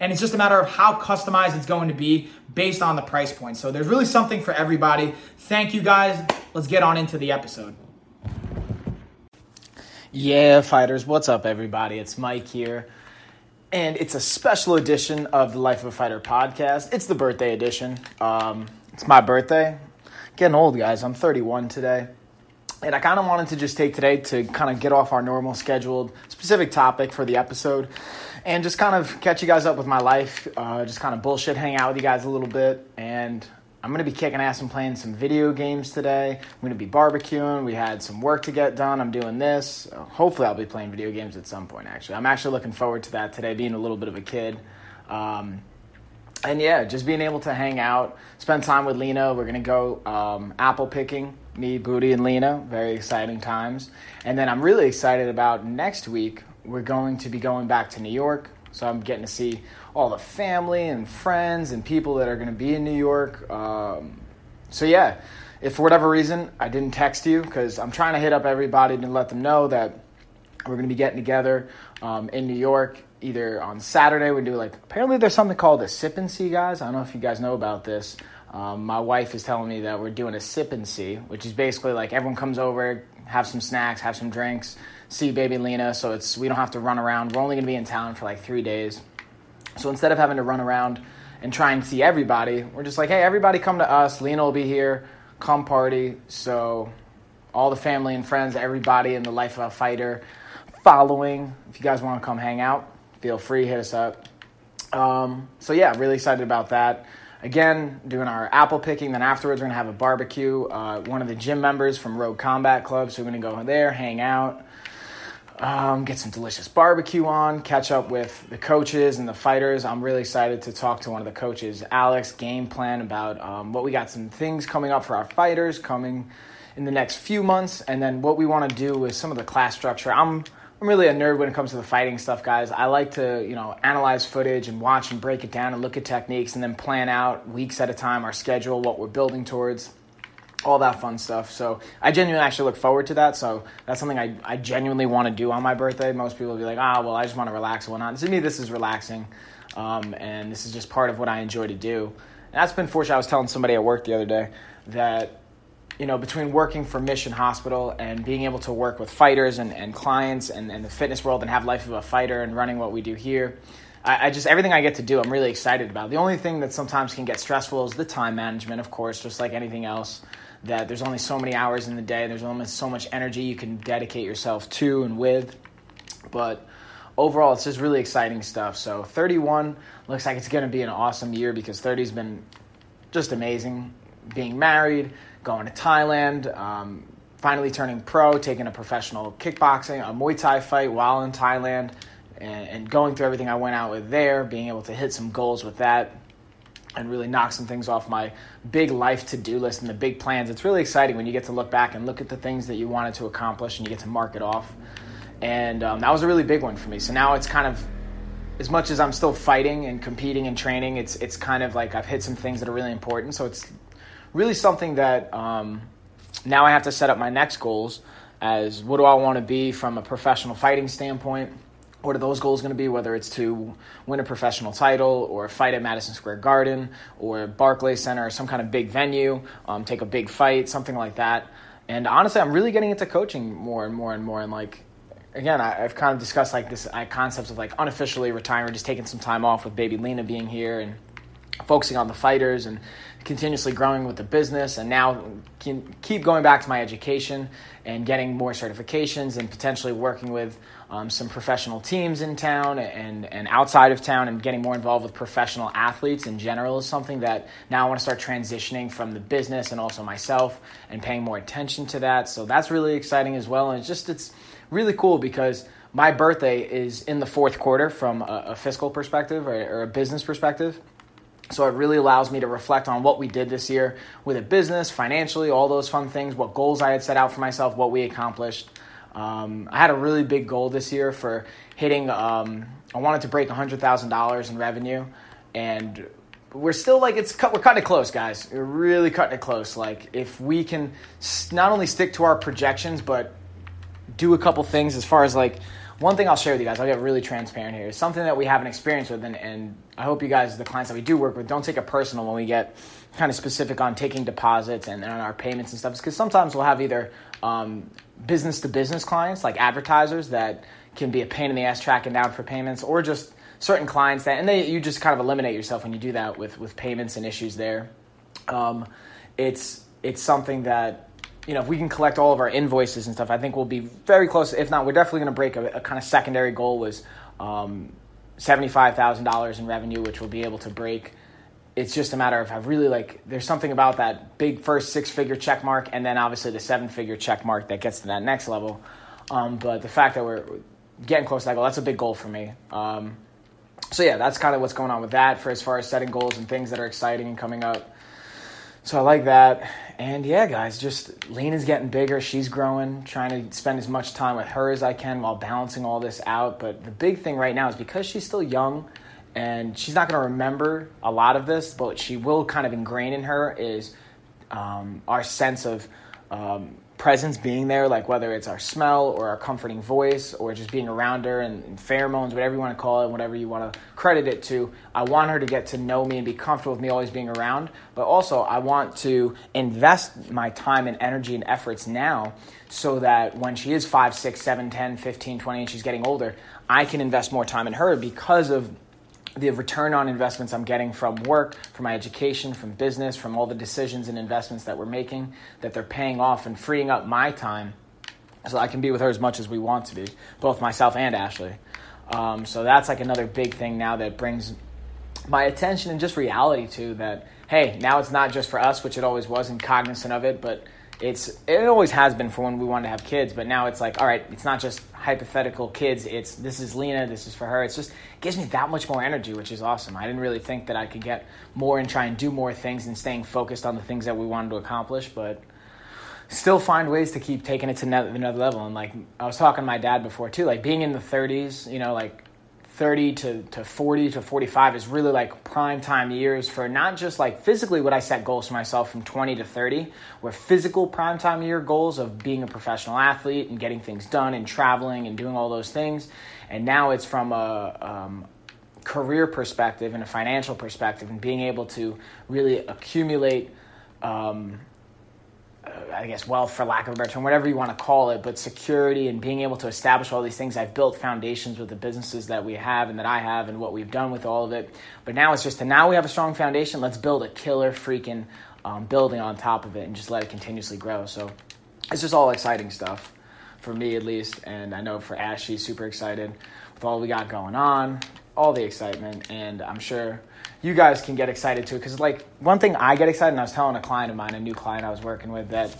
and it's just a matter of how customized it's going to be based on the price point. So there's really something for everybody. Thank you guys. Let's get on into the episode. Yeah, fighters, what's up, everybody? It's Mike here. And it's a special edition of the Life of a Fighter podcast. It's the birthday edition. Um, it's my birthday. Getting old, guys. I'm 31 today. And I kind of wanted to just take today to kind of get off our normal scheduled specific topic for the episode and just kind of catch you guys up with my life, uh, just kind of bullshit, hang out with you guys a little bit. And I'm going to be kicking ass and playing some video games today. I'm going to be barbecuing. We had some work to get done. I'm doing this. Uh, hopefully, I'll be playing video games at some point, actually. I'm actually looking forward to that today, being a little bit of a kid. Um, and yeah, just being able to hang out, spend time with Lena. We're going to go um, apple picking, me, Booty, and Lena. Very exciting times. And then I'm really excited about next week we're going to be going back to New York. So I'm getting to see all the family and friends and people that are going to be in New York. Um, so yeah, if for whatever reason I didn't text you because I'm trying to hit up everybody to let them know that we're going to be getting together um, in New York either on Saturday. We do like apparently there's something called a sip and see, guys. I don't know if you guys know about this. Um, my wife is telling me that we're doing a sip and see, which is basically like everyone comes over, have some snacks, have some drinks, see baby Lena. So it's we don't have to run around. We're only going to be in town for like three days. So instead of having to run around and try and see everybody, we're just like, hey, everybody come to us. Lena will be here. Come party. So all the family and friends, everybody in the life of a fighter following. If you guys want to come hang out, feel free, hit us up. Um, so yeah, really excited about that. Again, doing our apple picking. Then afterwards, we're gonna have a barbecue. Uh, one of the gym members from Rogue Combat Club, so we're gonna go there, hang out, um, get some delicious barbecue on, catch up with the coaches and the fighters. I'm really excited to talk to one of the coaches, Alex, game plan about um, what we got some things coming up for our fighters coming in the next few months, and then what we want to do with some of the class structure. I'm I'm really a nerd when it comes to the fighting stuff, guys. I like to, you know, analyze footage and watch and break it down and look at techniques and then plan out weeks at a time our schedule, what we're building towards all that fun stuff. So I genuinely actually look forward to that. So that's something I, I genuinely want to do on my birthday. Most people will be like, ah, well, I just want to relax and whatnot. To me, this is relaxing. Um, and this is just part of what I enjoy to do. And that's been fortunate. I was telling somebody at work the other day that, you know, between working for Mission Hospital and being able to work with fighters and, and clients and, and the fitness world and have life of a fighter and running what we do here, I, I, just everything I get to do, I'm really excited about. The only thing that sometimes can get stressful is the time management, of course, just like anything else that there's only so many hours in the day, there's only so much energy you can dedicate yourself to and with. But overall, it's just really exciting stuff. So 31 looks like it's going to be an awesome year because 30's been just amazing. Being married, going to Thailand, um, finally turning pro, taking a professional kickboxing, a Muay Thai fight while in Thailand, and, and going through everything I went out with there, being able to hit some goals with that and really knock some things off my big life to do list and the big plans. It's really exciting when you get to look back and look at the things that you wanted to accomplish and you get to mark it off. And um, that was a really big one for me. So now it's kind of, as much as I'm still fighting and competing and training, it's it's kind of like I've hit some things that are really important. So it's really something that um, now I have to set up my next goals as what do I want to be from a professional fighting standpoint what are those goals going to be? Whether it's to win a professional title or fight at Madison Square Garden or Barclays Center or some kind of big venue, um, take a big fight, something like that. And honestly, I'm really getting into coaching more and more and more. And like, again, I, have kind of discussed like this concepts of like unofficially retiring, just taking some time off with baby Lena being here and focusing on the fighters and continuously growing with the business and now can keep going back to my education and getting more certifications and potentially working with um, some professional teams in town and, and outside of town and getting more involved with professional athletes in general is something that now I want to start transitioning from the business and also myself and paying more attention to that. So that's really exciting as well. And it's just, it's really cool because my birthday is in the fourth quarter from a, a fiscal perspective or, or a business perspective. So it really allows me to reflect on what we did this year with a business, financially, all those fun things, what goals I had set out for myself, what we accomplished. Um, I had a really big goal this year for hitting. Um, I wanted to break hundred thousand dollars in revenue, and we're still like it's cut, we're cutting it close, guys. We're really cutting it close. Like if we can not only stick to our projections, but do a couple things as far as like one thing I'll share with you guys, I'll get really transparent here, is something that we haven't experienced with, and, and I hope you guys, the clients that we do work with, don't take it personal when we get kind of specific on taking deposits and, and on our payments and stuff. Because sometimes we'll have either business to business clients, like advertisers, that can be a pain in the ass tracking down for payments, or just certain clients that, and they, you just kind of eliminate yourself when you do that with, with payments and issues there. Um, it's, it's something that you know, if we can collect all of our invoices and stuff, I think we'll be very close. If not, we're definitely going to break a, a, kind of secondary goal was um, seventy-five thousand dollars in revenue, which we'll be able to break. It's just a matter of I really like. There's something about that big first six-figure check mark, and then obviously the seven-figure check mark that gets to that next level. Um, but the fact that we're getting close to that goal, that's a big goal for me. Um, so yeah, that's kind of what's going on with that for as far as setting goals and things that are exciting and coming up. So I like that. And yeah, guys, just Lena's getting bigger. She's growing, trying to spend as much time with her as I can while balancing all this out. But the big thing right now is because she's still young and she's not going to remember a lot of this, but she will kind of ingrain in her is um, our sense of um, presence being there, like whether it's our smell or our comforting voice or just being around her and, and, pheromones, whatever you want to call it, whatever you want to credit it to. I want her to get to know me and be comfortable with me always being around. But also, I want to invest my time and energy and efforts now so that when she is 5, 6, 7, 10, 15, 20, and she's getting older, I can invest more time in her because of the return on investments I'm getting from work, from my education, from business, from all the decisions and investments that we're making, that they're paying off and freeing up my time so I can be with her as much as we want to be, both myself and Ashley. Um, so that's like another big thing now that brings my attention and just reality to that, hey, now it's not just for us, which it always was and cognizant of it, but it's it always has been for when we wanted to have kids, but now it's like, all right, it's not just hypothetical kids. It's this is Lena, this is for her. It's just it gives me that much more energy, which is awesome. I didn't really think that I could get more and try and do more things and staying focused on the things that we wanted to accomplish, but still find ways to keep taking it to another level. And like I was talking to my dad before too, like being in the 30s, you know, like 30 to, to 40 to 45 is really like prime time years for not just like physically what I set goals for myself from 20 to 30, where physical prime time year goals of being a professional athlete and getting things done and traveling and doing all those things. And now it's from a um, career perspective and a financial perspective and being able to really accumulate um, I guess wealth for lack of a better term, whatever you want to call it, but security and being able to establish all these things. I've built foundations with the businesses that we have and that I have and what we've done with all of it. But now it's just to now we have a strong foundation. Let's build a killer freaking um, building on top of it and just let it continuously grow. So it's just all exciting stuff for me at least, and I know for Ash, she's super excited with all we got going on, all the excitement, and I'm sure you guys can get excited too. Because like one thing I get excited, and I was telling a client of mine, a new client I was working with, that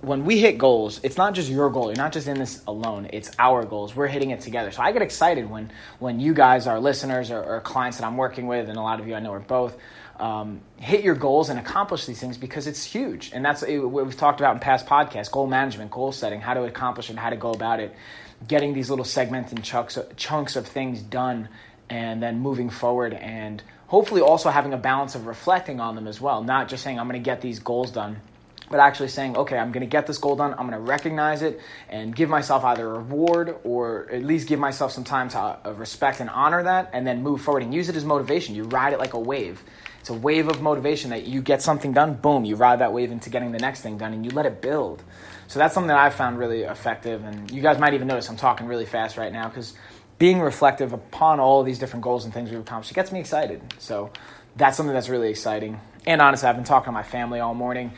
when we hit goals, it's not just your goal. You're not just in this alone. It's our goals. We're hitting it together. So I get excited when when you guys, our listeners, or, or clients that I'm working with, and a lot of you I know are both, um, hit your goals and accomplish these things because it's huge. And that's what we've talked about in past podcasts: goal management, goal setting, how to accomplish it, how to go about it, getting these little segments and chunks chunks of things done, and then moving forward and hopefully also having a balance of reflecting on them as well, not just saying, I'm going to get these goals done, but actually saying, okay, I'm going to get this goal done, I'm going to recognize it and give myself either a reward or at least give myself some time to uh, respect and honor that and then move forward and use it as motivation. You ride it like a wave. It's a wave of motivation that you get something done, boom, you ride that wave into getting the next thing done and you let it build. So that's something that I've found really effective. And you guys might even notice I'm talking really fast right now because being reflective upon all these different goals and things we've accomplished, it gets me excited. So that's something that's really exciting. And honestly, I've been talking to my family all morning,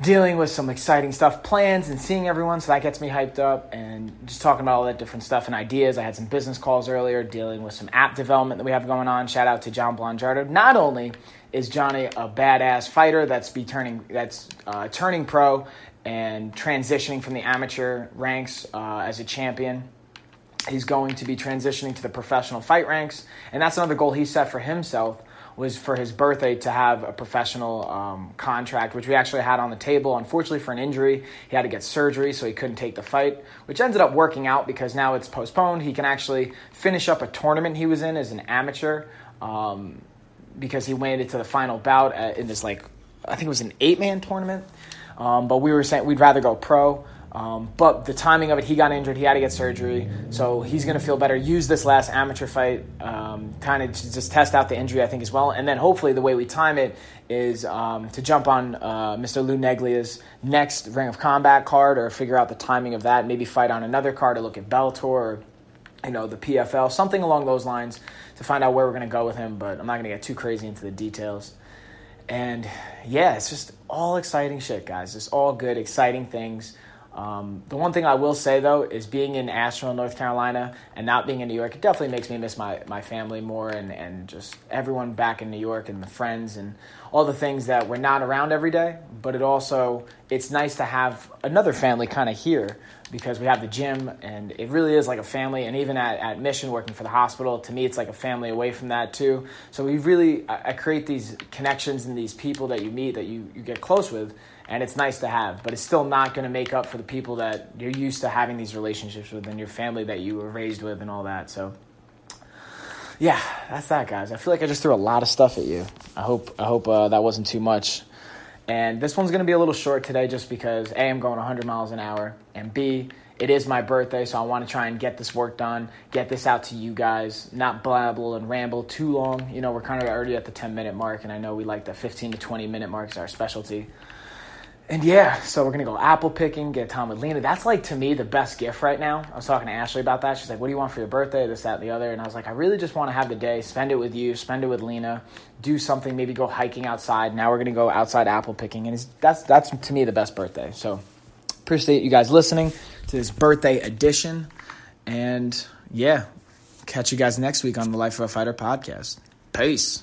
dealing with some exciting stuff, plans, and seeing everyone. So that gets me hyped up and just talking about all that different stuff and ideas. I had some business calls earlier, dealing with some app development that we have going on. Shout out to John Blonjardo. Not only is Johnny a badass fighter that's be turning that's uh, turning pro and transitioning from the amateur ranks uh, as a champion. He's going to be transitioning to the professional fight ranks, and that's another goal he set for himself was for his birthday to have a professional um, contract, which we actually had on the table. Unfortunately, for an injury, he had to get surgery, so he couldn't take the fight, which ended up working out because now it's postponed. He can actually finish up a tournament he was in as an amateur um, because he made it to the final bout in this, like, I think it was an eight man tournament. Um, but we were saying we'd rather go pro. Um, but the timing of it, he got injured, he had to get surgery, so he's going to feel better. Use this last amateur fight, um, kind of just test out the injury, I think, as well. And then hopefully, the way we time it is um, to jump on uh, Mr. Lou Neglia's next Ring of Combat card, or figure out the timing of that. Maybe fight on another card, or look at Bellator, or you know the PFL, something along those lines, to find out where we're going to go with him. But I'm not going to get too crazy into the details. And yeah, it's just all exciting shit, guys. It's all good, exciting things. Um, the one thing I will say though is being in Asheville, North Carolina, and not being in New York, it definitely makes me miss my, my family more and, and just everyone back in New York and the friends and all the things that we're not around every day. But it also it's nice to have another family kind of here because we have the gym and it really is like a family. And even at, at mission working for the hospital to me it's like a family away from that too. So we really I, I create these connections and these people that you meet that you, you get close with and it's nice to have but it's still not going to make up for the people that you're used to having these relationships with and your family that you were raised with and all that so yeah that's that guys i feel like i just threw a lot of stuff at you i hope i hope uh, that wasn't too much and this one's going to be a little short today just because A, I'm going 100 miles an hour, and B, it is my birthday, so I want to try and get this work done, get this out to you guys, not blabble and ramble too long. You know, we're kind of already at the 10 minute mark, and I know we like the 15 to 20 minute mark is our specialty. And yeah, so we're gonna go apple picking, get time with Lena. That's like to me the best gift right now. I was talking to Ashley about that. She's like, "What do you want for your birthday?" This, that, and the other. And I was like, "I really just want to have the day, spend it with you, spend it with Lena, do something, maybe go hiking outside." Now we're gonna go outside apple picking, and that's that's to me the best birthday. So appreciate you guys listening to this birthday edition, and yeah, catch you guys next week on the Life of a Fighter podcast. Peace.